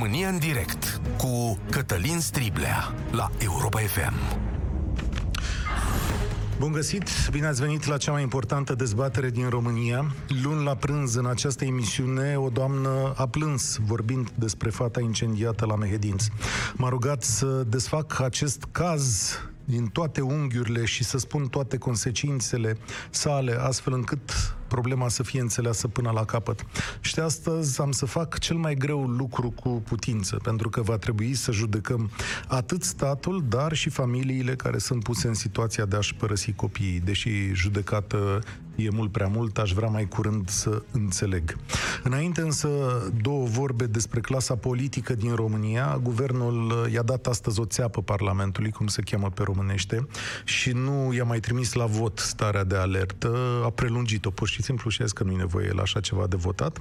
România în direct cu Cătălin Striblea la Europa FM. Bun găsit! Bine ați venit la cea mai importantă dezbatere din România. Luni la prânz în această emisiune, o doamnă a plâns vorbind despre fata incendiată la Mehedinți. M-a rugat să desfac acest caz din toate unghiurile și să spun toate consecințele sale, astfel încât problema să fie înțeleasă până la capăt. Și astăzi am să fac cel mai greu lucru cu putință, pentru că va trebui să judecăm atât statul, dar și familiile care sunt puse în situația de a-și părăsi copiii, deși judecată e mult prea mult, aș vrea mai curând să înțeleg. Înainte însă două vorbe despre clasa politică din România. Guvernul i-a dat astăzi o țeapă Parlamentului, cum se cheamă pe românește, și nu i-a mai trimis la vot starea de alertă, a prelungit-o pur și simplu și că nu e nevoie la așa ceva de votat.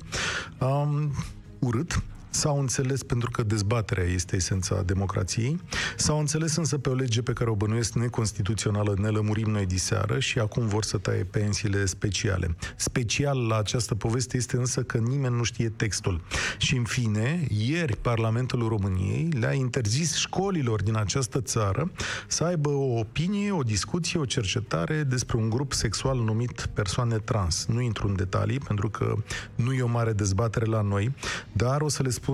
Um, urât, S-au înțeles pentru că dezbaterea este esența democrației. S-au înțeles însă pe o lege pe care o bănuiesc neconstituțională, ne lămurim noi diseară și acum vor să taie pensiile speciale. Special la această poveste este însă că nimeni nu știe textul. Și în fine, ieri Parlamentul României le-a interzis școlilor din această țară să aibă o opinie, o discuție, o cercetare despre un grup sexual numit persoane trans. Nu intru în detalii pentru că nu e o mare dezbatere la noi, dar o să le spun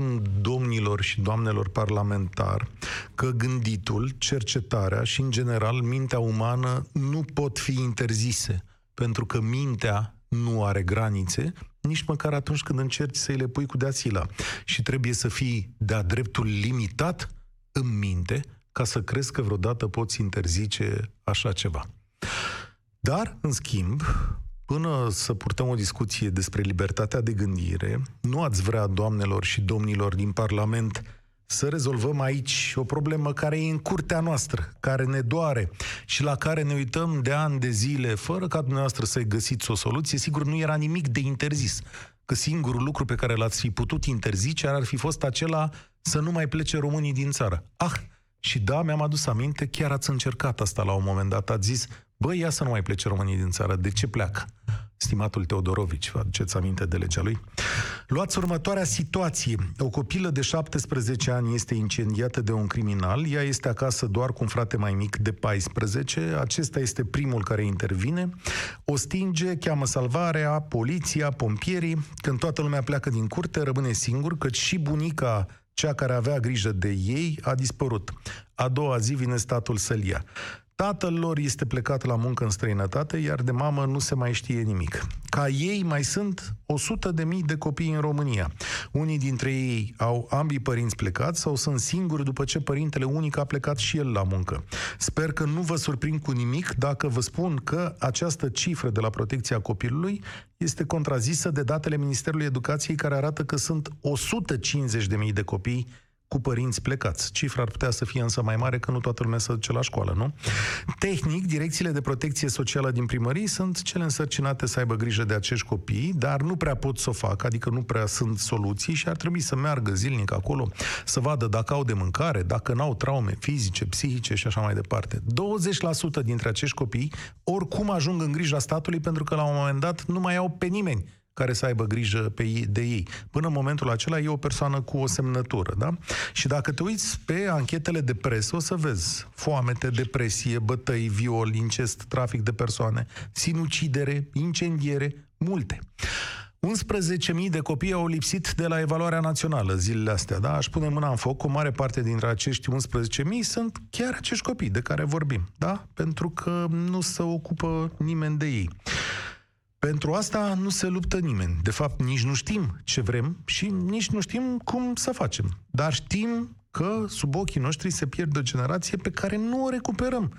domnilor și doamnelor parlamentar că gânditul, cercetarea și, în general, mintea umană nu pot fi interzise, pentru că mintea nu are granițe, nici măcar atunci când încerci să-i le pui cu deasila. Și trebuie să fii de-a dreptul limitat în minte ca să crezi că vreodată poți interzice așa ceva. Dar, în schimb, Până să purtăm o discuție despre libertatea de gândire, nu ați vrea, doamnelor și domnilor din Parlament, să rezolvăm aici o problemă care e în curtea noastră, care ne doare și la care ne uităm de ani de zile, fără ca dumneavoastră să-i găsiți o soluție. Sigur, nu era nimic de interzis, că singurul lucru pe care l-ați fi putut interzice ar fi fost acela să nu mai plece românii din țară. Ah, și da, mi-am adus aminte, chiar ați încercat asta la un moment dat, ați zis, băi, ia să nu mai plece românii din țară, de ce pleacă? Stimatul Teodorovici, vă aduceți aminte de legea lui? Luați următoarea situație. O copilă de 17 ani este incendiată de un criminal, ea este acasă doar cu un frate mai mic de 14, acesta este primul care intervine, o stinge, cheamă salvarea, poliția, pompierii, când toată lumea pleacă din curte, rămâne singur, căci și bunica cea care avea grijă de ei a dispărut. A doua zi vine statul să-l ia. Tatăl lor este plecat la muncă în străinătate, iar de mamă nu se mai știe nimic. Ca ei mai sunt 100 de mii de copii în România. Unii dintre ei au ambii părinți plecați sau sunt singuri după ce părintele unic a plecat și el la muncă. Sper că nu vă surprind cu nimic dacă vă spun că această cifră de la protecția copilului este contrazisă de datele Ministerului Educației care arată că sunt 150 de mii de copii cu părinți plecați. Cifra ar putea să fie însă mai mare că nu toată lumea să duce la școală, nu? Tehnic, direcțiile de protecție socială din primării sunt cele însărcinate să aibă grijă de acești copii, dar nu prea pot să o facă, adică nu prea sunt soluții și ar trebui să meargă zilnic acolo să vadă dacă au de mâncare, dacă n-au traume fizice, psihice și așa mai departe. 20% dintre acești copii oricum ajung în grija statului pentru că la un moment dat nu mai au pe nimeni care să aibă grijă pe ei, de ei. Până în momentul acela e o persoană cu o semnătură, da? Și dacă te uiți pe anchetele de presă, o să vezi foamete, depresie, bătăi, viol, incest, trafic de persoane, sinucidere, incendiere, multe. 11.000 de copii au lipsit de la evaluarea națională zilele astea, da? Aș pune mâna în foc, o mare parte dintre acești 11.000 sunt chiar acești copii de care vorbim, da? Pentru că nu se ocupă nimeni de ei. Pentru asta nu se luptă nimeni. De fapt, nici nu știm ce vrem și nici nu știm cum să facem. Dar știm că sub ochii noștri se pierde o generație pe care nu o recuperăm.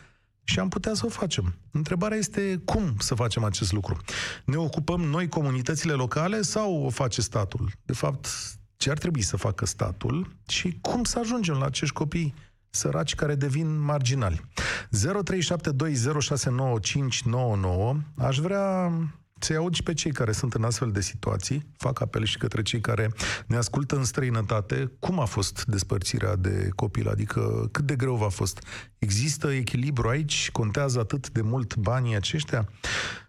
Și am putea să o facem. Întrebarea este cum să facem acest lucru. Ne ocupăm noi, comunitățile locale, sau o face statul? De fapt, ce ar trebui să facă statul și cum să ajungem la acești copii săraci care devin marginali. 0372069599 Aș vrea să-i aud și pe cei care sunt în astfel de situații, fac apel și către cei care ne ascultă în străinătate, cum a fost despărțirea de copil, adică cât de greu v-a fost. Există echilibru aici? Contează atât de mult banii aceștia?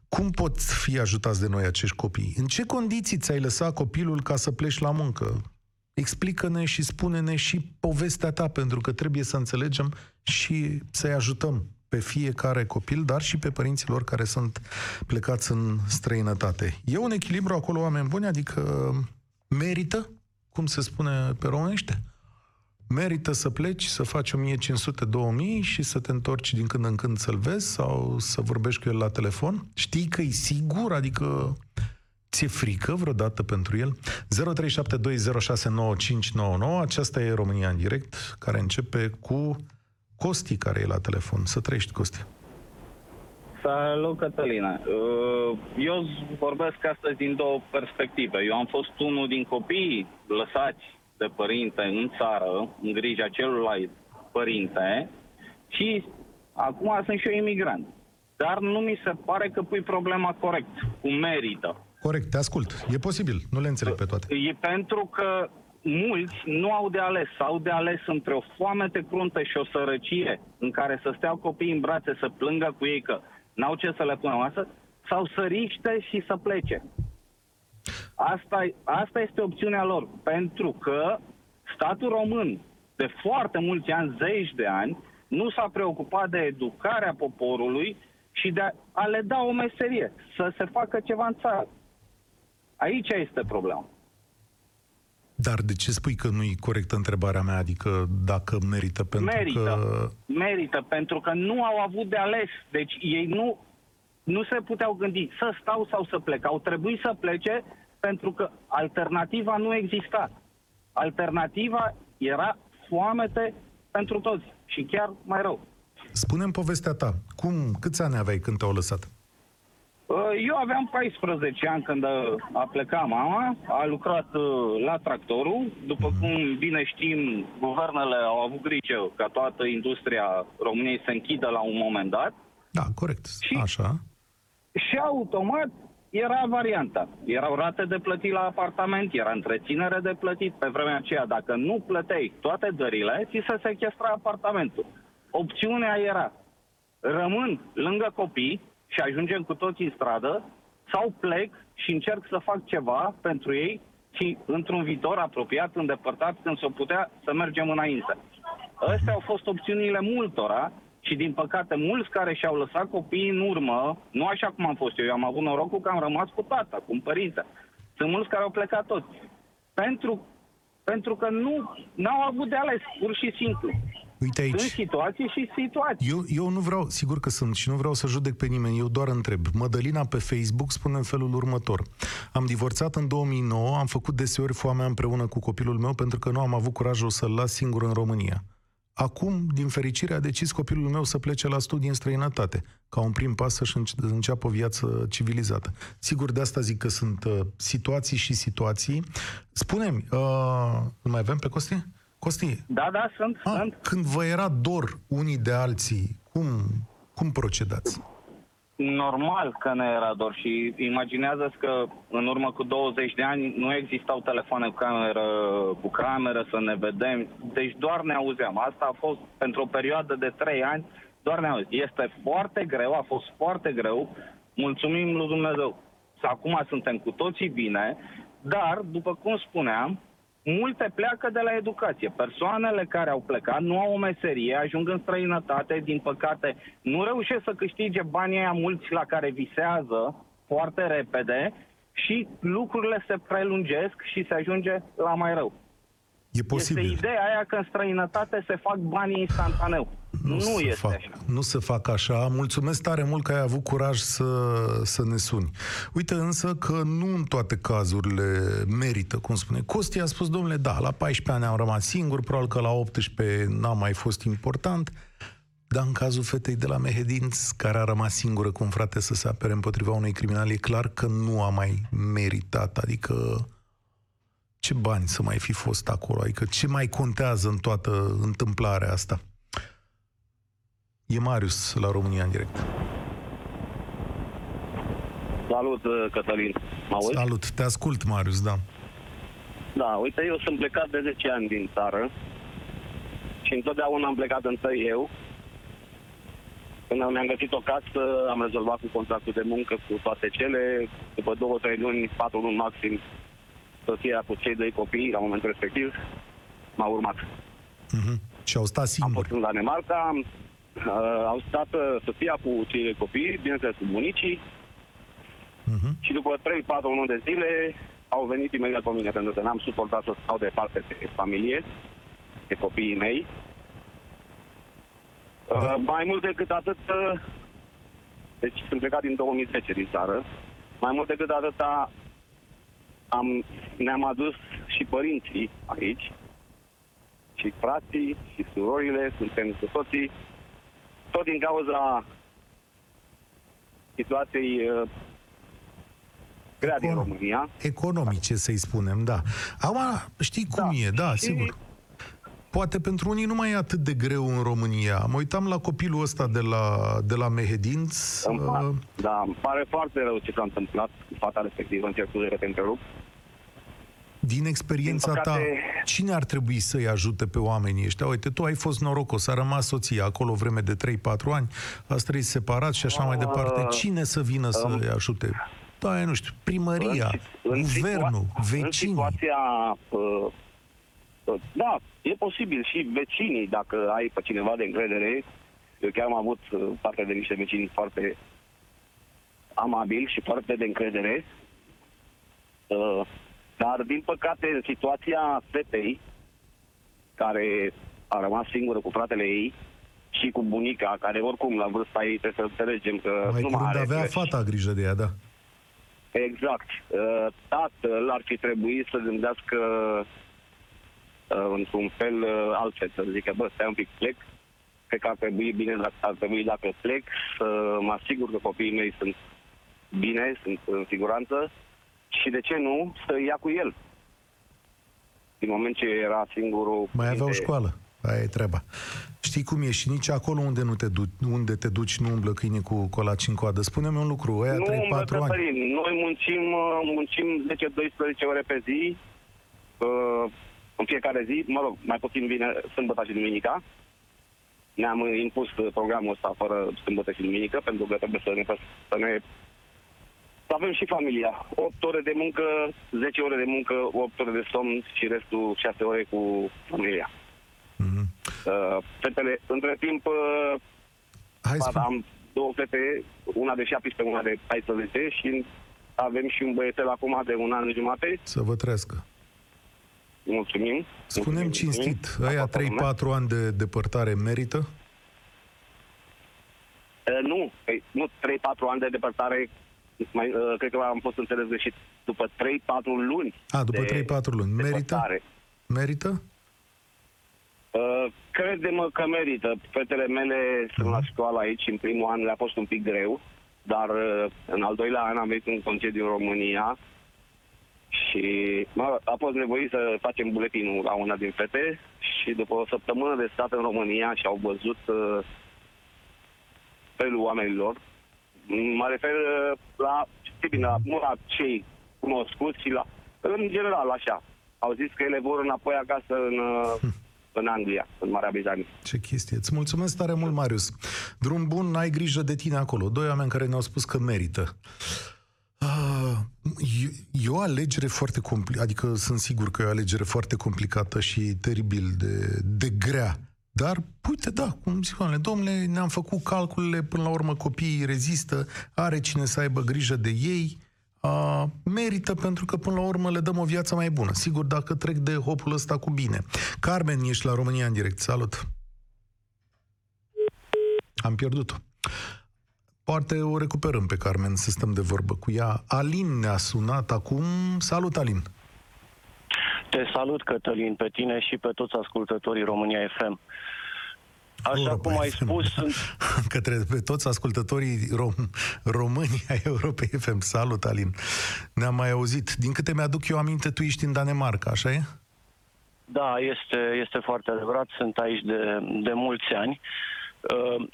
Cum pot fi ajutați de noi acești copii? În ce condiții ți-ai lăsat copilul ca să pleci la muncă? explică-ne și spune-ne și povestea ta, pentru că trebuie să înțelegem și să-i ajutăm pe fiecare copil, dar și pe părinților care sunt plecați în străinătate. E un echilibru acolo, oameni buni, adică merită, cum se spune pe românește, merită să pleci, să faci 1500-2000 și să te întorci din când în când să-l vezi sau să vorbești cu el la telefon? Știi că e sigur? Adică ți-e frică vreodată pentru el? 0372069599, aceasta e România în direct, care începe cu Costi, care e la telefon. Să trăiești, Costi. Salut, Cătălina. Uh, eu vorbesc astăzi din două perspective. Eu am fost unul din copiii lăsați de părinte în țară, în grija celuilalt părinte, și acum sunt și eu imigrant. Dar nu mi se pare că pui problema corect, cum merită. Corect, te ascult. E posibil, nu le înțeleg pe toate. E pentru că mulți nu au de ales, au de ales între o foamete cruntă și o sărăcie în care să stea copiii în brațe, să plângă cu ei că n-au ce să le pună masă, sau să riște și să plece. Asta, asta este opțiunea lor, pentru că statul român, de foarte mulți ani, zeci de ani, nu s-a preocupat de educarea poporului și de a le da o meserie, să se facă ceva în țară. Aici este problema. Dar de ce spui că nu e corectă întrebarea mea? Adică dacă merită pentru merită, că... Merită, pentru că nu au avut de ales. Deci ei nu, nu se puteau gândi să stau sau să plec. Au trebuit să plece pentru că alternativa nu exista. Alternativa era foamete pentru toți și chiar mai rău. Spune-mi povestea ta. Cum, câți ani aveai când te-au lăsat? Uh, eu aveam 14 ani când a plecat mama, a lucrat uh, la tractorul. După cum bine știm, guvernele au avut grijă ca toată industria României să închidă la un moment dat. Da, corect. Și, Așa. Și automat era varianta. Erau rate de plătit la apartament, era întreținere de plătit. Pe vremea aceea, dacă nu plăteai toate dările, ți se sechestra apartamentul. Opțiunea era rămân lângă copii, și ajungem cu toții în stradă, sau plec și încerc să fac ceva pentru ei și într-un viitor apropiat, îndepărtat, când s-o putea să mergem înainte. Astea au fost opțiunile multora și, din păcate, mulți care și-au lăsat copiii în urmă, nu așa cum am fost eu, eu am avut norocul că am rămas cu tata, cu părinte. Sunt mulți care au plecat toți. Pentru, pentru că nu au avut de ales, pur și simplu. Uite aici. Sunt situații și situații. Eu, eu nu vreau, sigur că sunt și nu vreau să judec pe nimeni, eu doar întreb. Mădălina pe Facebook spune în felul următor. Am divorțat în 2009, am făcut deseori foamea împreună cu copilul meu pentru că nu am avut curajul să-l las singur în România. Acum, din fericire, a decis copilul meu să plece la studii în străinătate, ca un prim pas să-și înceapă o viață civilizată. Sigur, de asta zic că sunt uh, situații și situații. Spune-mi, uh, mai avem pe Costi? Costi. Da, da, sunt, a, sunt. Când vă era dor unii de alții, cum, cum procedați? Normal că ne era dor și imaginează că în urmă cu 20 de ani nu existau telefoane cu cameră, cu cameră să ne vedem, deci doar ne auzeam. Asta a fost pentru o perioadă de 3 ani, doar ne auzeam. Este foarte greu, a fost foarte greu, mulțumim lui Dumnezeu. Acum suntem cu toții bine, dar, după cum spuneam, multe pleacă de la educație. Persoanele care au plecat nu au o meserie, ajung în străinătate, din păcate nu reușesc să câștige banii aia mulți la care visează foarte repede și lucrurile se prelungesc și se ajunge la mai rău. E posibil. Este ideea aia că în străinătate se fac banii instantaneu. Nu, nu se este fac, așa. Nu se fac așa. Mulțumesc tare mult că ai avut curaj să, să ne suni. Uite însă că nu în toate cazurile merită, cum spune. Costi a spus, domnule, da, la 14 ani am rămas singur, probabil că la 18 n-a mai fost important, dar în cazul fetei de la Mehedinț, care a rămas singură cu un frate să se apere împotriva unui criminal, e clar că nu a mai meritat. Adică ce bani să mai fi fost acolo? Adică ce mai contează în toată întâmplarea asta? E Marius la România în direct. Salut, uh, Cătălin. Mă auzi? Salut, te ascult, Marius, da. Da, uite, eu sunt plecat de 10 ani din țară și întotdeauna am plecat întâi eu. Când mi-am găsit o casă, am rezolvat cu contractul de muncă, cu toate cele. După două, trei luni, patru luni maxim, soția cu cei doi copii la momentul respectiv m-a urmat. Mhm. Și au stat Am singuri. fost în Danemarca, uh, au stat uh, soția cu cei doi copii, bineînțeles cu bunicii, Mhm. și după 3-4 luni de zile au venit imediat pe mine, pentru că n-am suportat să stau departe de familie, de copiii mei. Uh, mai mult decât atât, uh, deci sunt plecat din 2010 din țară, mai mult decât atâta am, ne-am adus și părinții aici, și frații, și surorile, suntem cu toții, tot din cauza situației uh, grea din Econ- România. Economice, să-i spunem, da. Acum, știi cum Da. e, da, Și- sigur. Poate pentru unii nu mai e atât de greu în România. Mă uitam la copilul ăsta de la, de la Mehedinț. Îmi pa- uh, Da, îmi pare foarte rău ce s-a întâmplat cu fata respectivă, încerc scuze că te întrerup. Din experiența Din ta, păcate- cine ar trebui să-i ajute pe oamenii ăștia? Uite, tu ai fost norocos, a rămas soția acolo vreme de 3-4 ani, ați trăit separat și așa mai departe. Uh, Cine să vină să-i ajute? Da, nu știu, primăria, În- în guvernul, situa- În vecinii. situația... Uh, uh, da, e posibil și vecinii, dacă ai pe cineva de încredere. Eu chiar am avut uh, parte de niște vecini foarte amabili și foarte de încredere. Uh, dar, din păcate, în situația fetei, care a rămas singură cu fratele ei și cu bunica, care oricum la vârsta ei trebuie să înțelegem că Mai nu mai curând are avea greci. fata grijă de ea, da. Exact. Uh, Tatăl ar fi trebuit să gândească uh, într-un fel uh, altfel, să zică, bă, stai un pic, plec. Cred că ar trebui bine, dacă- ar trebui dacă plec, să mă asigur că copiii mei sunt bine, sunt în siguranță și de ce nu, să ia cu el. Din moment ce era singurul... Mai aveau părinte- școală. Aia e treaba. Știi cum e și nici acolo unde, nu te, du- unde te duci nu umblă câine cu colaci în coadă. Spune-mi un lucru, ăia Nu, 3-4 mă, ani. Cătălin, noi muncim, uh, muncim 10-12 ore pe zi, uh, în fiecare zi, mă rog, mai puțin vine sâmbătă și duminica. Ne-am uh, impus uh, programul ăsta fără sâmbătă și duminică, pentru că trebuie să ne, să ne să avem și familia. 8 ore de muncă, 10 ore de muncă, 8 ore de somn și restul 6 ore cu familia. Mhm. Uh, fetele, între timp, uh, Hai Ba, spune. am două fete, una de 17, una de 14 și avem și un băiețel acum de un an jumate. Să vă trăiască. Mulțumim. Spunem Mulțumim, cinstit, mulțumim. ăia La toată lumea. 3-4 ani de depărtare merită? Uh, nu, păi, nu 3-4 ani de depărtare, mai, uh, cred că am fost înțeles greșit. După 3-4 luni A, după de 3-4 luni. Merită? depărtare. Merită? Uh, crede-mă că merită. Fetele mele sunt la școală aici, în primul an le-a fost un pic greu, dar uh, în al doilea an am venit în concediu în România și mă, a fost nevoit să facem buletinul la una din fete și după o săptămână de stat în România și au văzut uh, felul oamenilor, mă refer uh, la, știi bine, la, nu la cei cunoscuți, ci la, în general, așa. Au zis că ele vor înapoi acasă în, uh, în Anglia, în Marea Britanie. Ce chestie. Îți mulțumesc tare mult, Marius. Drum bun, ai grijă de tine acolo. Doi oameni care ne-au spus că merită. Ah, e, e o alegere foarte complicată, adică sunt sigur că e o alegere foarte complicată și teribil de, de grea. Dar, uite, da, cum zic oamenii, domnule, ne-am făcut calculele, până la urmă copiii rezistă, are cine să aibă grijă de ei, a, merită pentru că până la urmă le dăm o viață mai bună. Sigur, dacă trec de hopul ăsta cu bine. Carmen, ești la România în direct. Salut! Am pierdut-o. Poate o recuperăm pe Carmen să stăm de vorbă cu ea. Alin ne-a sunat acum. Salut, Alin! Te salut, Cătălin, pe tine și pe toți ascultătorii România FM. Așa Europa cum ai FM. spus, sunt, Către pe toți ascultătorii rom- români ai Europei FM. Salut, Alin! Ne-am mai auzit. Din câte mi-aduc eu aminte, tu ești în Danemarca, așa e? da, este, este foarte adevărat, sunt aici de, de mulți ani. Uh,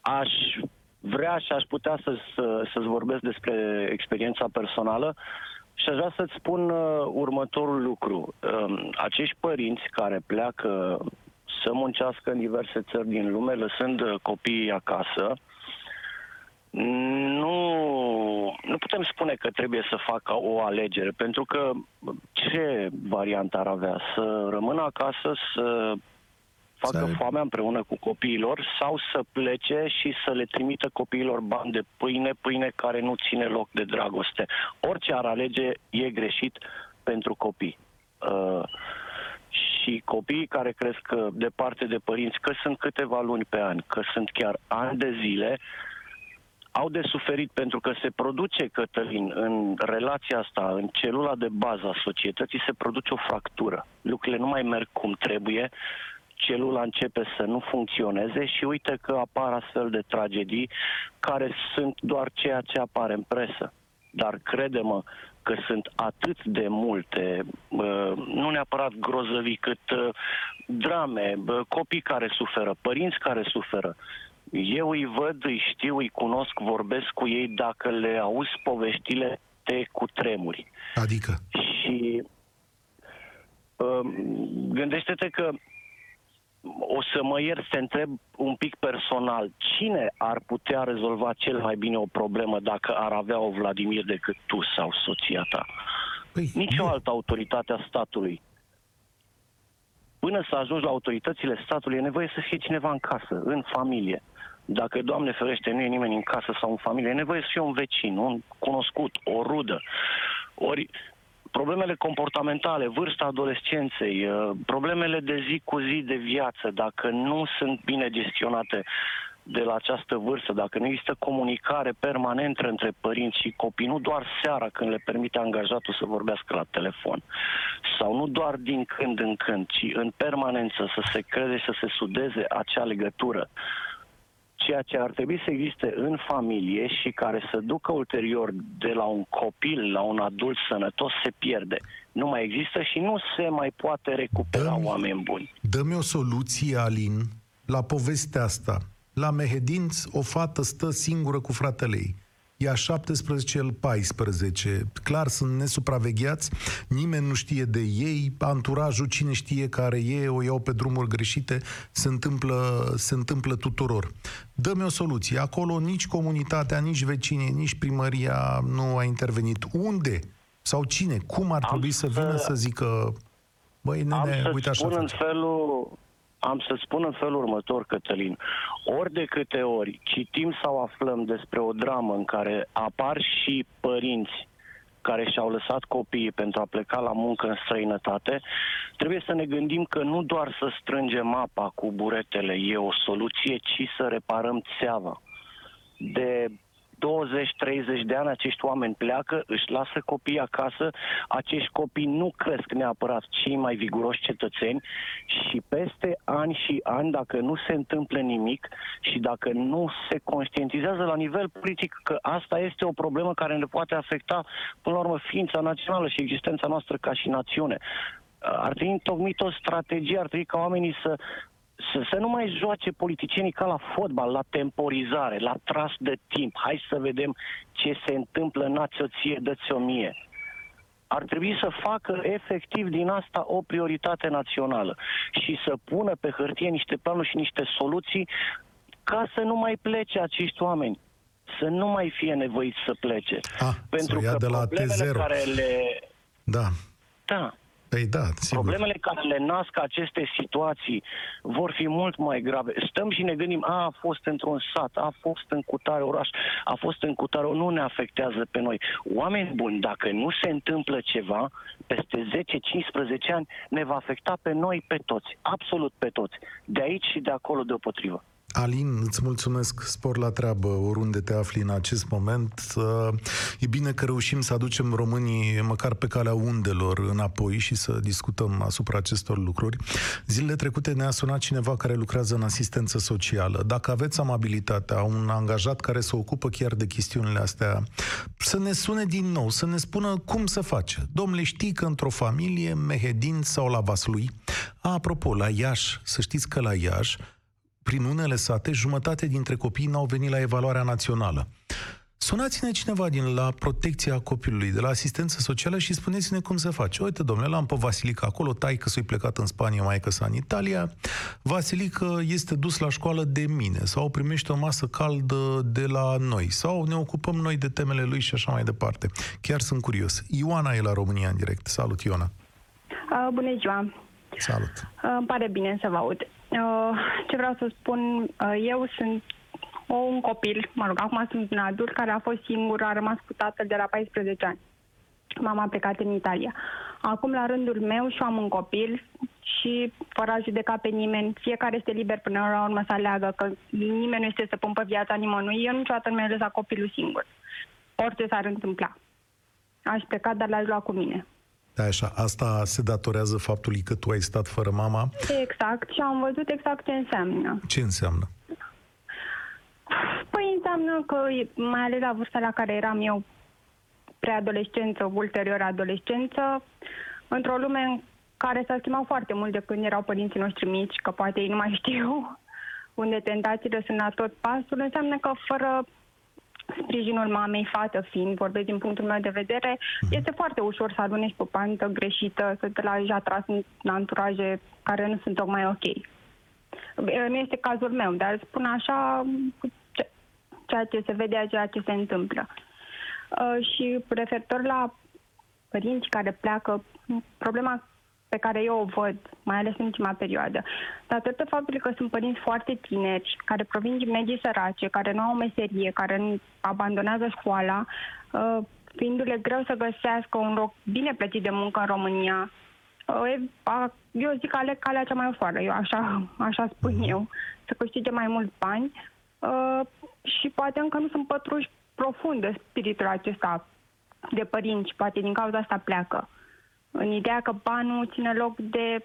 Aș vrea și aș putea să, să, să-ți vorbesc despre experiența personală și aș vrea să-ți spun uh, următorul lucru. Uh, acești părinți care pleacă să muncească în diverse țări din lume, lăsând uh, copiii acasă, nu nu putem spune că trebuie să facă o alegere, pentru că ce variantă ar avea? Să rămână acasă, să facă Să- foamea împreună cu copiilor sau să plece și să le trimită copiilor bani de pâine, pâine care nu ține loc de dragoste. Orice ar alege e greșit pentru copii. Uh, și copiii care cresc uh, departe de părinți, că sunt câteva luni pe an, că sunt chiar ani de zile, au de suferit pentru că se produce, Cătălin, în relația asta, în celula de bază a societății, se produce o fractură. Lucrurile nu mai merg cum trebuie, celula începe să nu funcționeze și uite că apar astfel de tragedii care sunt doar ceea ce apare în presă. Dar crede-mă că sunt atât de multe, uh, nu neapărat grozăvii, cât uh, drame, bă, copii care suferă, părinți care suferă. Eu îi văd, îi știu, îi cunosc, vorbesc cu ei, dacă le auzi poveștile, te cutremuri. Adică, Și um, gândește-te că o să mă iert să întreb un pic personal. Cine ar putea rezolva cel mai bine o problemă dacă ar avea o Vladimir decât tu sau soția ta? păi, Nici o nu. altă autoritate a statului. Până să ajungi la autoritățile statului, e nevoie să fie cineva în casă, în familie. Dacă, Doamne ferește, nu e nimeni în casă sau în familie, e nevoie să fie un vecin, un cunoscut, o rudă. Ori problemele comportamentale, vârsta adolescenței, uh, problemele de zi cu zi de viață, dacă nu sunt bine gestionate de la această vârstă, dacă nu există comunicare permanentă între părinți și copii, nu doar seara când le permite angajatul să vorbească la telefon, sau nu doar din când în când, ci în permanență să se creze și să se sudeze acea legătură, ceea ce ar trebui să existe în familie și care să ducă ulterior de la un copil la un adult sănătos se pierde. Nu mai există și nu se mai poate recupera Dă-mi- oameni buni. Dă-mi o soluție, Alin, la povestea asta. La Mehedinț, o fată stă singură cu fratele ei. Ea 17, el 14. Clar, sunt nesupravegheați, nimeni nu știe de ei, anturajul, cine știe care e, o iau pe drumuri greșite, se întâmplă, se întâmplă tuturor. Dă-mi o soluție. Acolo nici comunitatea, nici vecinii, nici primăria nu a intervenit. Unde? Sau cine? Cum ar Am trebui să să- vină să zică Băi, Am nene, să uite așa spun în face. felul am să spun în felul următor, Cătălin. Ori de câte ori citim sau aflăm despre o dramă în care apar și părinți care și-au lăsat copiii pentru a pleca la muncă în străinătate, trebuie să ne gândim că nu doar să strângem apa cu buretele e o soluție, ci să reparăm țeava. De 20-30 de ani acești oameni pleacă, își lasă copiii acasă, acești copii nu cresc neapărat cei mai viguroși cetățeni și peste ani și ani, dacă nu se întâmplă nimic și dacă nu se conștientizează la nivel politic că asta este o problemă care ne poate afecta, până la urmă, ființa națională și existența noastră ca și națiune. Ar trebui întocmit o strategie, ar trebui ca oamenii să să, să nu mai joace politicienii ca la fotbal, la temporizare, la tras de timp. Hai să vedem ce se întâmplă, n-ați o ție, dă-ți o mie. Ar trebui să facă efectiv din asta o prioritate națională și să pună pe hârtie niște planuri și niște soluții ca să nu mai plece acești oameni. Să nu mai fie nevoiți să plece. Ah, Pentru să o ia că de la problemele T0. care le... Da. Da, Păi da, sigur. Problemele care le nasc aceste situații vor fi mult mai grave. Stăm și ne gândim, a, a fost într-un sat, a fost în cutare oraș, a fost în cutare, nu ne afectează pe noi. Oameni buni, dacă nu se întâmplă ceva, peste 10-15 ani ne va afecta pe noi, pe toți, absolut pe toți, de aici și de acolo deopotrivă. Alin, îți mulțumesc, spor la treabă oriunde te afli în acest moment. Uh, E bine că reușim să aducem românii măcar pe calea undelor înapoi și să discutăm asupra acestor lucruri. Zilele trecute ne-a sunat cineva care lucrează în asistență socială. Dacă aveți amabilitatea, un angajat care se ocupă chiar de chestiunile astea, să ne sune din nou, să ne spună cum să face. Domnule, știi că într-o familie, Mehedin sau la Vaslui, a, apropo, la Iași, să știți că la Iași, prin unele sate, jumătate dintre copii n-au venit la evaluarea națională. Sunați-ne cineva din la protecția copilului, de la asistență socială și spuneți-ne cum se face. Uite, domnule, l-am pe Vasilica acolo, tai că s-a plecat în Spania, mai că sa în Italia. Vasilica este dus la școală de mine sau primește o masă caldă de la noi sau ne ocupăm noi de temele lui și așa mai departe. Chiar sunt curios. Ioana e la România în direct. Salut, Ioana. Uh, bună ziua! Salut! Uh, îmi pare bine să vă aud. Uh, ce vreau să spun, uh, eu sunt o, un copil, mă rog, acum sunt un adult care a fost singur, a rămas cu tatăl de la 14 ani. Mama a plecat în Italia. Acum, la rândul meu, și am un copil și fără a judeca pe nimeni, fiecare este liber până la urmă să aleagă, că nimeni nu este să pun pe viața nimănui. Eu niciodată nu mi-am lăsat copilul singur. Orice s-ar întâmpla. Aș pleca, dar l-aș lua cu mine. Da, așa, asta se datorează faptului că tu ai stat fără mama. Exact, și am văzut exact ce înseamnă. Ce înseamnă? Păi înseamnă că, mai ales la vârsta la care eram eu, preadolescență, ulterior adolescență, într-o lume în care s-a schimbat foarte mult de când erau părinții noștri mici, că poate ei nu mai știu unde tentațiile sunt la tot pasul, înseamnă că fără sprijinul mamei, fată fiind, vorbesc din punctul meu de vedere, este foarte ușor să alunești pe pantă greșită, să te lași atras în anturaje care nu sunt tocmai ok. Nu este cazul meu, dar spun așa ceea ce se vede, ceea ce se întâmplă. Uh, și referitor la părinți care pleacă, problema pe care eu o văd, mai ales în ultima perioadă, datorită faptului că sunt părinți foarte tineri, care provin din medii sărace, care nu au meserie, care abandonează școala, uh, fiindu-le greu să găsească un loc bine plătit de muncă în România, uh, eu zic că aleg calea cea mai ușoară, eu așa, așa spun eu, să câștige mai mulți bani uh, și poate încă nu sunt pătruși profund de spiritul acesta de părinți, poate din cauza asta pleacă în ideea că banul ține loc de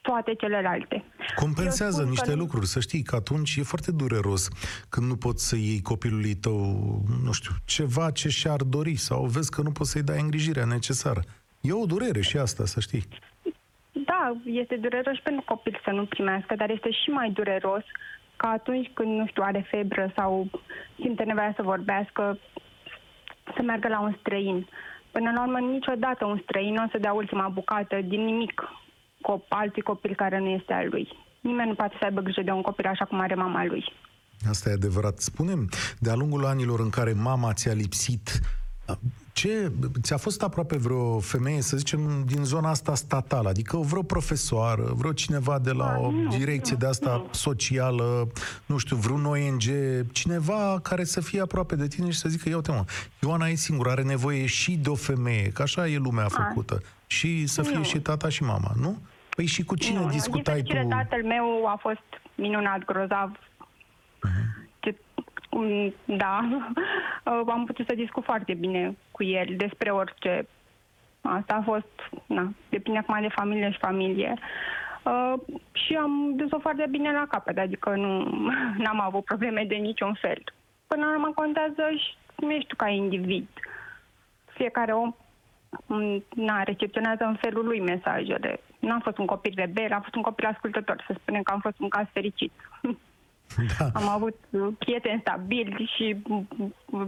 toate celelalte. Compensează niște că... lucruri, să știi că atunci e foarte dureros când nu poți să iei copilului tău, nu știu, ceva ce și-ar dori sau vezi că nu poți să-i dai îngrijirea necesară. E o durere și asta, să știi. Da, este dureros și pentru copil să nu primească, dar este și mai dureros ca atunci când, nu știu, are febră sau simte nevoia să vorbească, să meargă la un străin. Până la urmă, niciodată un străin nu o să dea ultima bucată din nimic cu alții copil care nu este al lui. Nimeni nu poate să aibă grijă de un copil așa cum are mama lui. Asta e adevărat. Spunem, de-a lungul anilor în care mama ți-a lipsit, ce, ți-a fost aproape vreo femeie, să zicem, din zona asta statală, adică vreo profesoară, vreo cineva de la o nu, direcție nu, de asta nu. socială, nu știu, vreun ONG, cineva care să fie aproape de tine și să zică, ia uite mă, Ioana e singură, are nevoie și de o femeie, că așa e lumea făcută, și să fie Nu. și tata și mama, nu? Păi și cu cine nu, discutai din tu? tatăl meu a fost minunat, grozav. Ce, um, da, am putut să discut foarte bine cu el despre orice. Asta a fost, na, depinde acum de familie și familie. Uh, și am dus-o foarte bine la capăt, adică nu am avut probleme de niciun fel. Până la urmă contează și cum ești tu ca individ. Fiecare om m, na, recepționează în felul lui mesajele. Nu am fost un copil rebel, am fost un copil ascultător, să spunem că am fost un caz fericit. Da, Am avut uh, prieteni stabili și uh,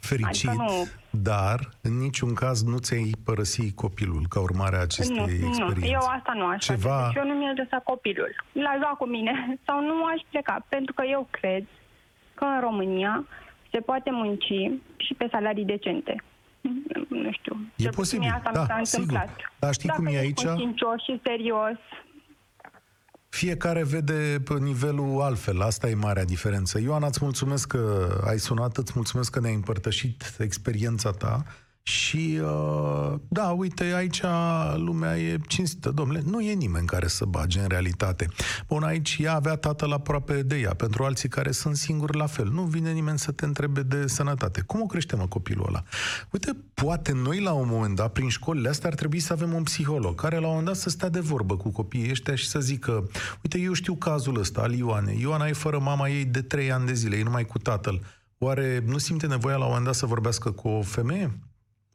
fericit, Adică nu- dar în niciun caz nu ți-ai părăsi copilul ca urmare a acestei nu, experiențe. nu, eu asta nu aș Ceva- face. Deci eu nu mi-aș lăsa copilul. L-aș lua cu mine sau nu aș pleca, pentru că eu cred că în România se poate munci și pe salarii decente. Nu știu. E Cel puțin posibil, mie asta da, mi s-a sigur. întâmplat. Dar știi Dacă cum e ești aici? conștiincios și serios, Fiecare vede pe nivelul altfel, asta e marea diferență. Ioana, îți mulțumesc că ai sunat, îți mulțumesc că ne-ai împărtășit experiența ta și, uh, da, uite, aici lumea e cinstită. Domnule, nu e nimeni care să bage în realitate. Bun, aici ea avea tatăl aproape de ea. Pentru alții care sunt singuri, la fel. Nu vine nimeni să te întrebe de sănătate. Cum o crește, mă, copilul ăla? Uite, poate noi, la un moment dat, prin școlile astea, ar trebui să avem un psiholog care, la un moment dat, să stea de vorbă cu copiii ăștia și să zică, uite, eu știu cazul ăsta al Ioanei. Ioana e fără mama ei de trei ani de zile, e numai cu tatăl. Oare nu simte nevoia, la un moment dat, să vorbească cu o femeie?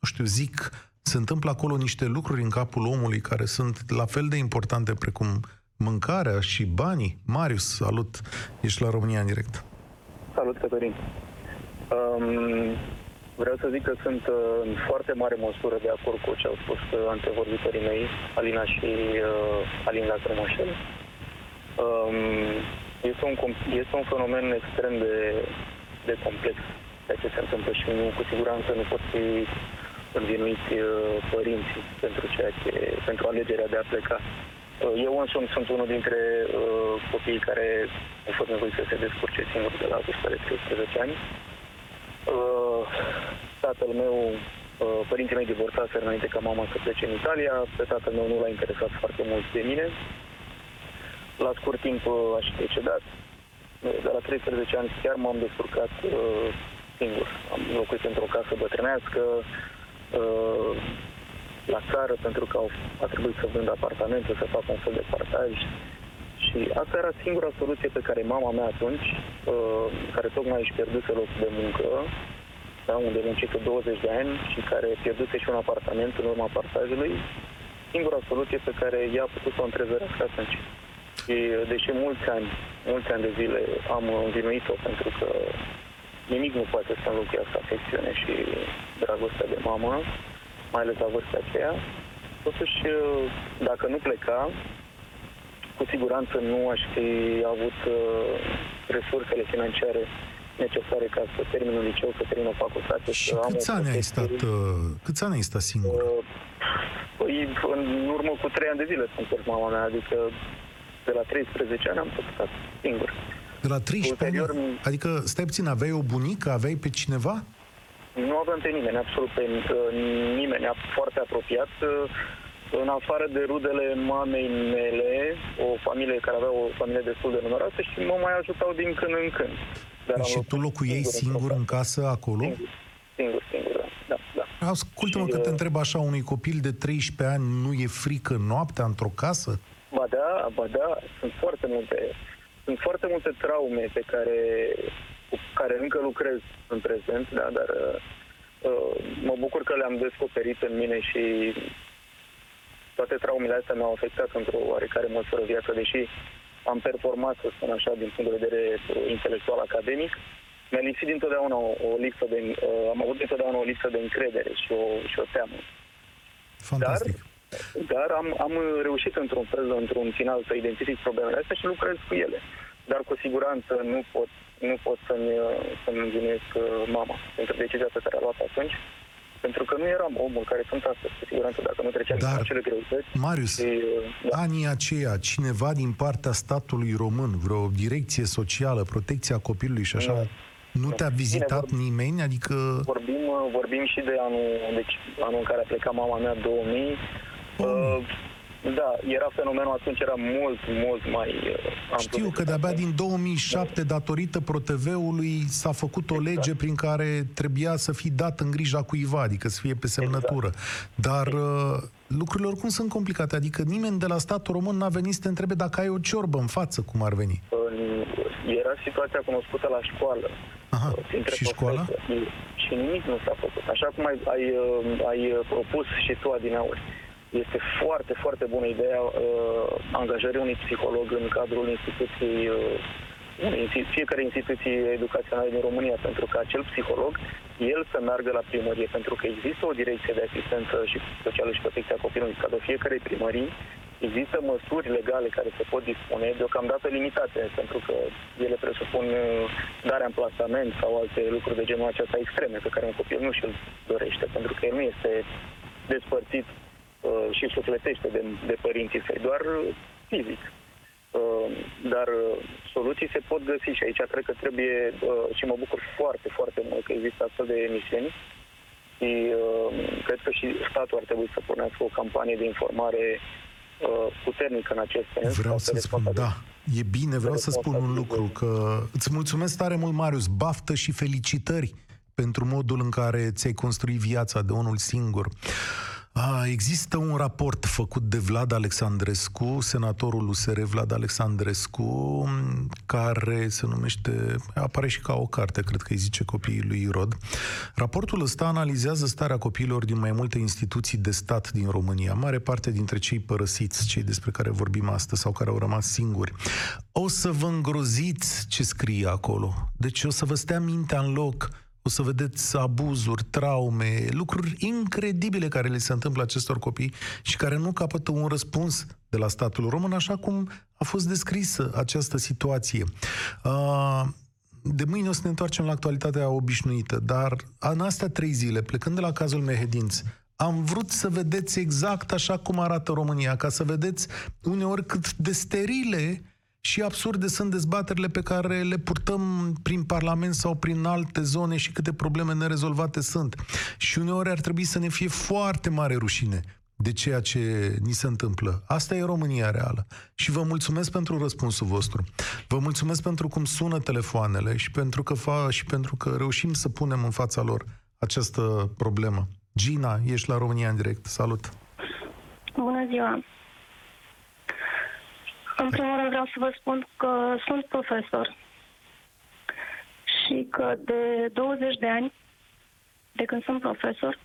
Nu știu, zic, se întâmplă acolo niște lucruri în capul omului care sunt la fel de importante precum mâncarea și banii. Marius, salut! Ești la România în direct. Salut, Cătălin. Um, vreau să zic că sunt uh, în foarte mare măsură de acord cu ce au spus uh, antevorbitorii mei, Alina și uh, Alin Lacrimoșel. Um, este, un, com- este un fenomen extrem de, de complex ceea ce se întâmplă și nu, cu siguranță nu pot fi învinuiți uh, părinții pentru, ceea ce, pentru alegerea de a pleca. Uh, Eu însumi sunt unul dintre uh, copiii care au fost nevoit să se descurce singur de la vârsta de 13 ani. Uh, tatăl meu, uh, părinții mei divorțaseră înainte ca mama să plece în Italia, pe tatăl meu nu l-a interesat foarte mult de mine. La scurt timp uh, aș decedat. Uh, De la 13 ani chiar m-am descurcat uh, singur. Am locuit într-o casă bătrânească, uh, la țară, pentru că au, a trebuit să vând apartamente, să fac un fel de partaj. Și asta era singura soluție pe care mama mea atunci, uh, care tocmai își pierduse locul de muncă, da, unde muncită 20 de ani și care pierduse și un apartament în urma partajului, singura soluție pe care ea a putut să o întrezărească atunci. Și uh, deși mulți ani, mulți ani de zile am învinuit-o pentru că nimic nu poate să înlocuiască afecțiune și dragostea de mamă, mai ales la vârsta aceea, totuși, uh, dacă nu pleca, cu siguranță nu aș fi avut uh, resursele financiare necesare ca să termin un liceu, să termin o facultate. Și să am câți o ani ai profesie. stat, uh, câți ani ai stat singur? Uh, Păi, în urmă cu trei ani de zile sunt cu mama mea, adică de la 13 ani am tot stat singur. De la 13 ulterior, ani? Adică, stai puțin, aveai o bunică, aveai pe cineva? Nu aveam pe nimeni, absolut pe uh, nimeni foarte apropiat, uh, în afară de rudele mamei mele, o familie care avea o familie destul de numeroasă și mă mai ajutau din când în când. Dar am și tu locuit locuiei singur în într-o casă acolo? casă. Singur, singur, singur, da. da, da. Ascultă-mă Și, că te uh, întreb așa, unui copil de 13 ani nu e frică noaptea într-o casă? Ba da, ba da, sunt foarte multe, sunt foarte multe traume pe care, cu care încă lucrez în prezent, da, dar uh, mă bucur că le-am descoperit în mine și toate traumele astea mi-au afectat într-o oarecare măsură viața, deși am performat, să spun așa, din punct de vedere uh, intelectual academic, mi-a lipsit dintotdeauna o, o lipsă de, uh, am avut dintotdeauna o lipsă de încredere și o, și o teamă. Fantastic. Dar am, am reușit într-un fel, într-un final, să identific problemele astea și lucrez cu ele. Dar cu siguranță nu pot, nu pot să-mi, să-mi învinuiesc uh, mama pentru decizia pe care a luat atunci. Pentru că nu eram omul care sunt astăzi, cu siguranță, dacă nu treceam Dar, Dar, acele greutăți. Marius, și, uh, da. anii aceia, cineva din partea statului român, vreo direcție socială, protecția copilului și așa, Nu. nu te-a Bine, vizitat vor- nimeni? Adică... Vorbim, uh, vorbim și de anul, deci anul în care a plecat mama mea, 2000. Uh, da, era fenomenul atunci, era mult, mult mai uh, amplu Știu decât că de-abia acum. din 2007, datorită ProTV-ului, s-a făcut o Exact. lege prin care trebuia să fii dat în grija cuiva, adică să fie pe semnătură. Dar uh, lucrurile oricum sunt complicate, adică nimeni de la statul român n-a venit să te întrebe dacă ai o ciorbă în față, cum ar veni. În- Era situația cunoscută la școală. Aha, uh, printre și școala? profesori. Și nimic nu s-a făcut. Așa cum ai, ai, uh, ai uh, propus și tu, Adinauri, este foarte, foarte bună ideea uh, angajării unui psiholog în cadrul instituției, uh, unei, insti- fiecare instituții educaționale din România, pentru că acel psiholog, el să meargă la primărie, pentru că există o direcție de asistență și socială și protecția copilului în cadrul fiecarei primării, Există măsuri legale care se pot dispune, deocamdată limitate, pentru că ele presupun uh, darea în plasament sau alte lucruri de genul acesta extreme pe care un copil nu și-l dorește, pentru că el nu este despărțit uh, și sufletește de, de părinții săi, doar uh, fizic. Uh, dar uh, soluții se pot găsi și aici cred că trebuie, uh, și mă bucur foarte, foarte mult că există astfel de emisiuni, și uh, cred că și statul ar trebui să pornească o campanie de informare uh, puternică în acest sens. Vreau ca să spun, responsabil- da, e bine, vreau să spun un lucru, că îți mulțumesc tare mult, Marius, baftă și felicitări pentru modul în care ți-ai construit viața de unul singur. A, există un raport făcut de Vlad Alexandrescu, senatorul USR Vlad Alexandrescu, care se numește, apare și ca o carte, cred că îi zice copiii lui Irod. Raportul ăsta analizează starea copiilor din mai multe instituții de stat din România, mare parte dintre cei părăsiți, cei despre care vorbim astăzi sau care au rămas singuri. O să vă îngroziți ce scrie acolo. Deci o să vă stea mintea în loc o să vedeți abuzuri, traume, lucruri incredibile care le se întâmplă acestor copii și care nu capătă un răspuns de la statul român, așa cum a fost descrisă această situație. Uh, de mâine o să ne întoarcem la actualitatea obișnuită, dar în astea trei zile, plecând de la cazul Mehedinț, am vrut să vedeți exact așa cum arată România, ca să vedeți uneori cât de sterile și absurde sunt dezbaterile pe care le purtăm prin Parlament sau prin alte zone și câte probleme nerezolvate sunt. Și uneori ar trebui să ne fie foarte mare rușine de ceea ce ni se întâmplă. Asta e România reală. Și vă mulțumesc pentru răspunsul vostru. Vă mulțumesc pentru cum sună telefoanele și pentru că, fa, și pentru că reușim să punem în fața lor această problemă. Gina, ești la România în direct. Salut! Bună ziua! În primul rând vreau să vă spun că sunt profesor și că de 20 de ani, de când sunt profesor,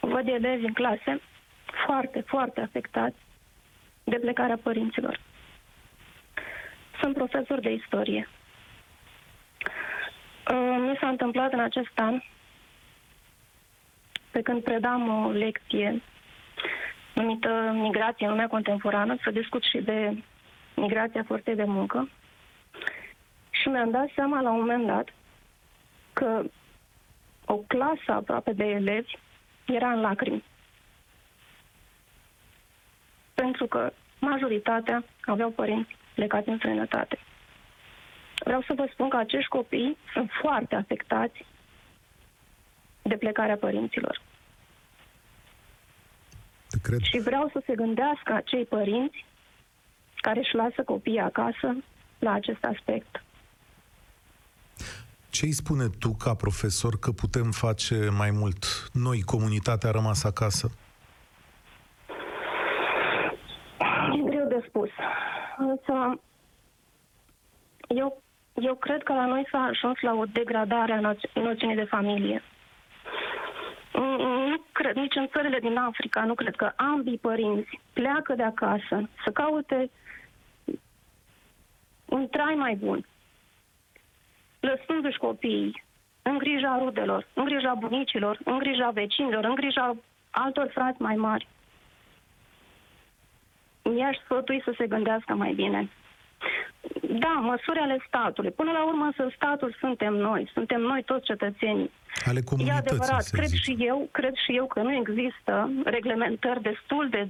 văd elevi în clase foarte, foarte afectați de plecarea părinților. Sunt profesor de istorie. Uh, mi s-a întâmplat în acest an, pe când predam o lecție numită Migrație în lumea contemporană, să discut și de migrația forței de muncă și mi-am dat seama la un moment dat că o clasă aproape de elevi era în lacrimi. Pentru că majoritatea aveau părinți plecați în străinătate. Vreau să vă spun că acești copii sunt foarte afectați de plecarea părinților. Cred. Și vreau să se gândească acei părinți care își lasă copiii acasă la acest aspect. Ce îi spune tu ca profesor că putem face mai mult? Noi, comunitatea a rămas acasă. E greu de spus. Însă, eu, eu cred că la noi s-a ajuns la o degradare a noțiunii de familie. Nu cred, nici în țările din Africa, nu cred că ambii părinți pleacă de acasă să caute un trai mai bun, lăsându-și copiii în grija rudelor, în grija bunicilor, în grija vecinilor, în grija altor frați mai mari. Mi-aș sfătui să se gândească mai bine. Da, măsuri ale statului. Până la urmă, să statul suntem noi, suntem noi toți cetățenii. Ale e adevărat, cred zice. și eu, cred și eu că nu există reglementări destul de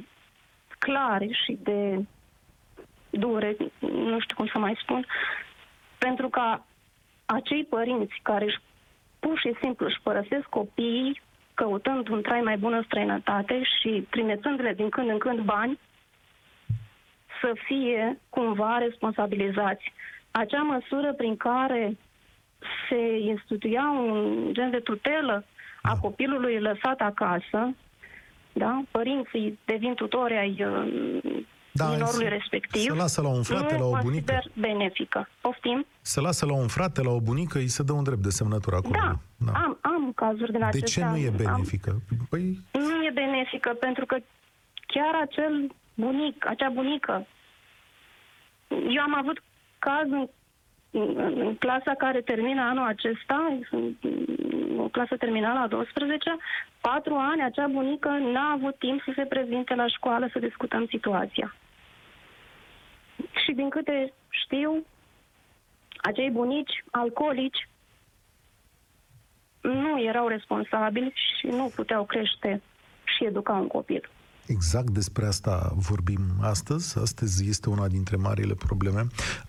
clare și de dure, nu știu cum să mai spun, pentru ca acei părinți care își pur și simplu își părăsesc copiii căutând un trai mai bun în străinătate și trimețându-le din când în când bani, să fie cumva responsabilizați. Acea măsură prin care se instituia un gen de tutelă a da. copilului lăsat acasă, da? părinții devin tutori ai uh, da, minorului respectiv. Se lasă la un frate, la o bunică. benefică. Poftim? Se lasă la un frate, la o bunică, îi se dă un drept de semnătură acolo. Da, da. Am, am cazuri din acestea. De ce nu e benefică? Am... Păi... Nu e benefică, pentru că chiar acel bunic, acea bunică, eu am avut caz în, în clasa care termină anul acesta, o clasă terminală a 12, patru ani, acea bunică n-a avut timp să se prezinte la școală să discutăm situația. Și din câte știu, acei bunici alcoolici nu erau responsabili și nu puteau crește și educa un copil. Exact despre asta vorbim astăzi. Astăzi este una dintre marile probleme.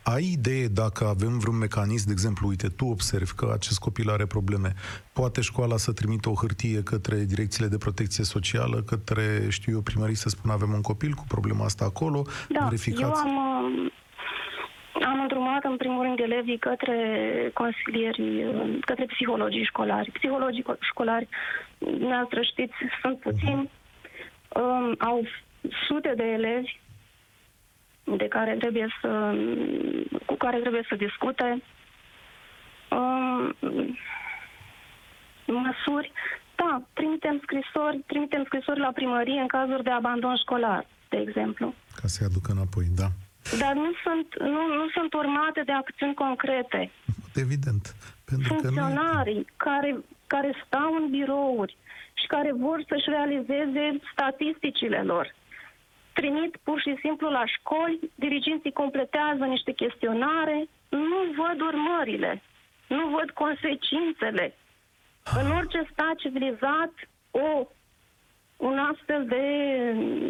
Ai idee dacă avem vreun mecanism, de exemplu, uite, tu observi că acest copil are probleme. Poate școala să trimită o hârtie către direcțiile de protecție socială, către, știu eu, primării să spună avem un copil cu problema asta acolo, da, verificați? eu am, am îndrumat în primul rând elevii către consilieri, către psihologii școlari. Psihologii școlari, dumneavoastră știți, sunt puțini, uh-huh um, au sute de elevi de care trebuie să, cu care trebuie să discute um, măsuri. Da, trimitem scrisori, trimitem scrisori la primărie în cazuri de abandon școlar, de exemplu. Ca să-i aducă înapoi, da. Dar nu sunt, nu, nu sunt urmate de acțiuni concrete. Evident. Pentru că nu... funcționarii care, care stau în birouri și care vor să-și realizeze statisticile lor. Trimit pur și simplu la școli, diriginții completează niște chestionare, nu văd urmările, nu văd consecințele. În orice stat civilizat, o, un astfel de,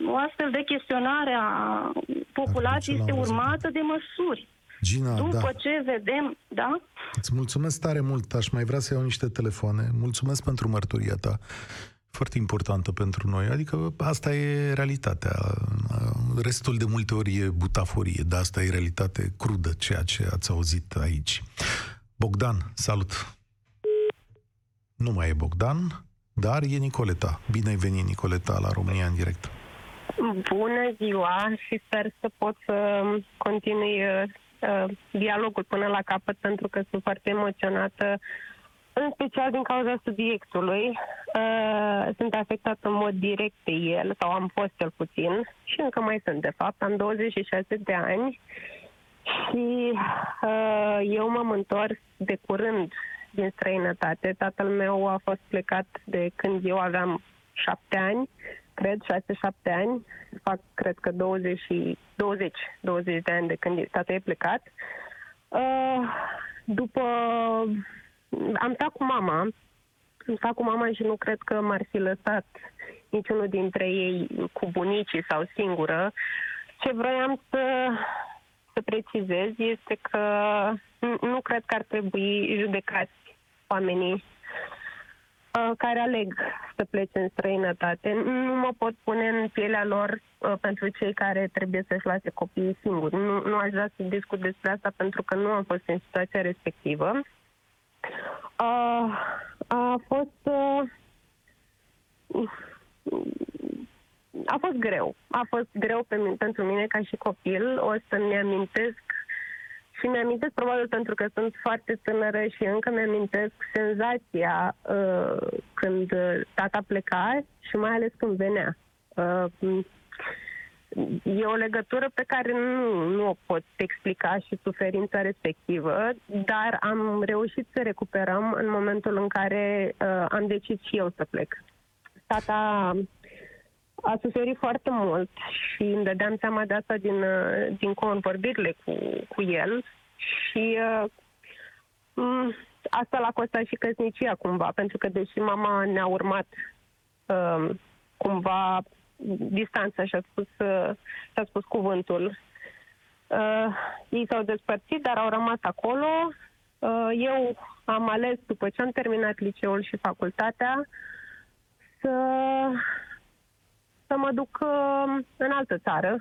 o astfel de chestionare a populației Atunci este l-am văzut. urmată de măsuri. Gina, După da. ce vedem, da? Îți mulțumesc tare mult. Aș mai vrea să iau niște telefoane. Mulțumesc pentru mărturia ta. Foarte importantă pentru noi. Adică asta e realitatea. Restul de multe ori e butaforie, dar asta e realitate crudă, ceea ce ați auzit aici. Bogdan, salut! Nu mai e Bogdan, dar e Nicoleta. Bine ai venit, Nicoleta, la România în direct. Bună ziua și sper să pot să continui uh, uh, dialogul până la capăt pentru că sunt foarte emoționată, în special din cauza subiectului. Uh, sunt afectată în mod direct de el, sau am fost cel puțin, și încă mai sunt de fapt. Am 26 de ani și uh, eu m-am întors de curând din străinătate. Tatăl meu a fost plecat de când eu aveam șapte ani, cred, 6-7 ani. Fac, cred că 20, și- 20, 20 de ani de când tata e plecat. Uh, după... Am stat cu mama, am stat cu mama și nu cred că m-ar fi lăsat niciunul dintre ei cu bunicii sau singură. Ce vroiam să, să precizez este că nu- nu cred că ar trebui judecați oamenii uh, care aleg să plece în străinătate. Nu mă pot pune în pielea lor uh, pentru cei care trebuie să-și lase copiii singuri. Nu, nu aș vrea să discut despre asta pentru că nu am fost în situația respectivă. Uh, a fost uh, a fost greu. A fost greu pe mine, pentru mine ca și copil. O să-mi amintesc și mi-amintesc probabil pentru că sunt foarte tânără și încă mi-amintesc senzația uh, când uh, tata pleca și mai ales când venea. Uh, e o legătură pe care nu, nu o pot explica și suferința respectivă, dar am reușit să recuperăm în momentul în care uh, am decis și eu să plec. Tata a suferit foarte mult și îmi dădeam seama de asta din, uh, din convorbirile cu, cu el și uh, m, asta l-a costat și căsnicia cumva, pentru că deși mama ne-a urmat uh, cumva distanța și a spus, uh, și-a spus cuvântul. Uh, ei s-au despărțit, dar au rămas acolo. Uh, eu am ales, după ce am terminat liceul și facultatea, să să mă duc uh, în altă țară.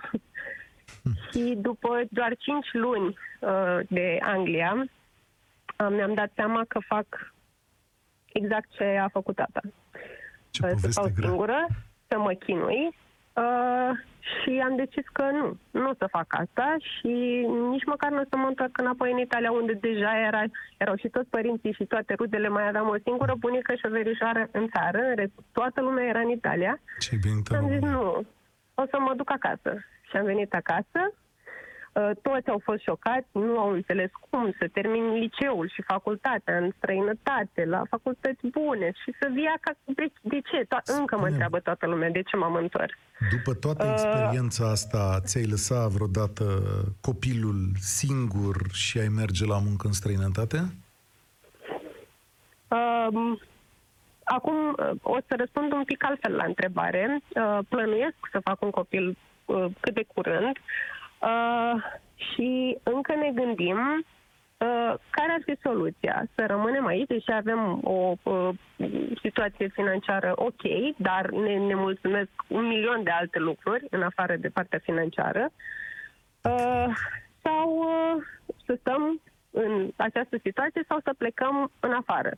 și după doar 5 luni uh, de Anglia, uh, mi-am dat seama că fac exact ce a făcut tata. Ce Uh, să stau poveste grea. singură, să mă chinui uh, și am decis că nu, nu o să fac asta și nici măcar nu o să mă întorc înapoi în Italia unde deja era, erau și toți părinții și toate rudele, mai aveam o singură bunică și o verișoară în țară, în rest, toată lumea era în Italia Ce venit și în am zis România. nu, o să mă duc acasă. Și am venit acasă. Uh, Toți au fost șocați, nu au înțeles cum să termin liceul și facultatea în străinătate, la facultăți bune și să vii acasă. De, de ce? To- încă mă Spune-mi. întreabă toată lumea de ce m-am întors. După toată Uh, experiența asta, ți-ai lăsat vreodată copilul singur și ai merge la muncă în străinătate? Um, acum uh, o să răspund un pic altfel la întrebare. Uh, plănuiesc să fac un copil uh, cât de curând uh, și încă ne gândim uh, care ar fi soluția. Să rămânem aici, deși avem o uh, situație financiară ok, dar ne, ne mulțumesc un milion de alte lucruri în afară de partea financiară. Uh, sau uh, să stăm în această situație sau să plecăm în afară.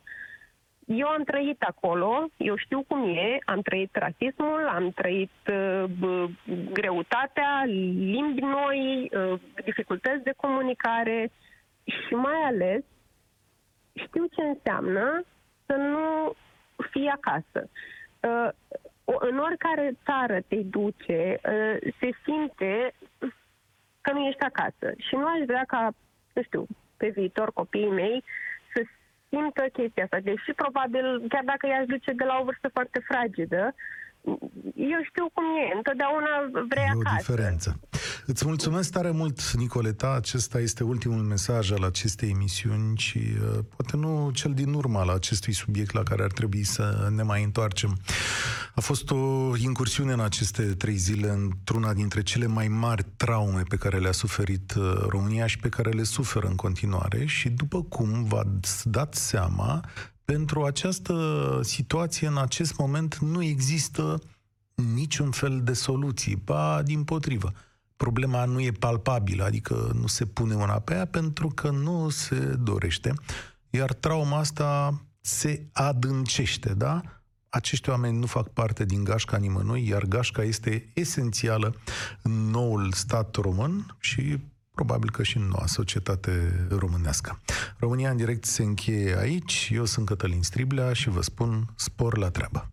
Eu am trăit acolo, eu știu cum e, am trăit rasismul, am trăit uh, b- greutatea, limbi noi, uh, dificultăți de comunicare și mai ales știu ce înseamnă să nu fii acasă. Uh, o- în oricare țară te duce, uh, se simte că nu ești acasă. Și nu aș vrea ca, nu știu, pe viitor copiii mei să simtă chestia asta. Deși probabil, chiar dacă i-aș duce de la o vârstă foarte fragedă, eu știu cum e, întotdeauna vrei E acasă. o diferență. Îți mulțumesc tare mult, Nicoleta. Acesta este ultimul mesaj al acestei emisiuni și uh, poate nu cel din urmă al acestui subiect la care ar trebui să ne mai întoarcem. A fost o incursiune în aceste trei zile într-una dintre cele mai mari traume pe care le-a suferit uh, România și pe care le suferă în continuare și după cum v-ați dat seama, pentru această situație în acest moment nu există niciun fel de soluții, ba din potrivă. Problema nu e palpabilă, adică nu se pune una pe ea pentru că nu se dorește, iar trauma asta se adâncește, da? Acești oameni nu fac parte din gașca nimănui, iar gașca este esențială în noul stat român și probabil că și în noua societate românească. România în direct se încheie aici. Eu sunt Cătălin Striblea și vă spun spor la treabă.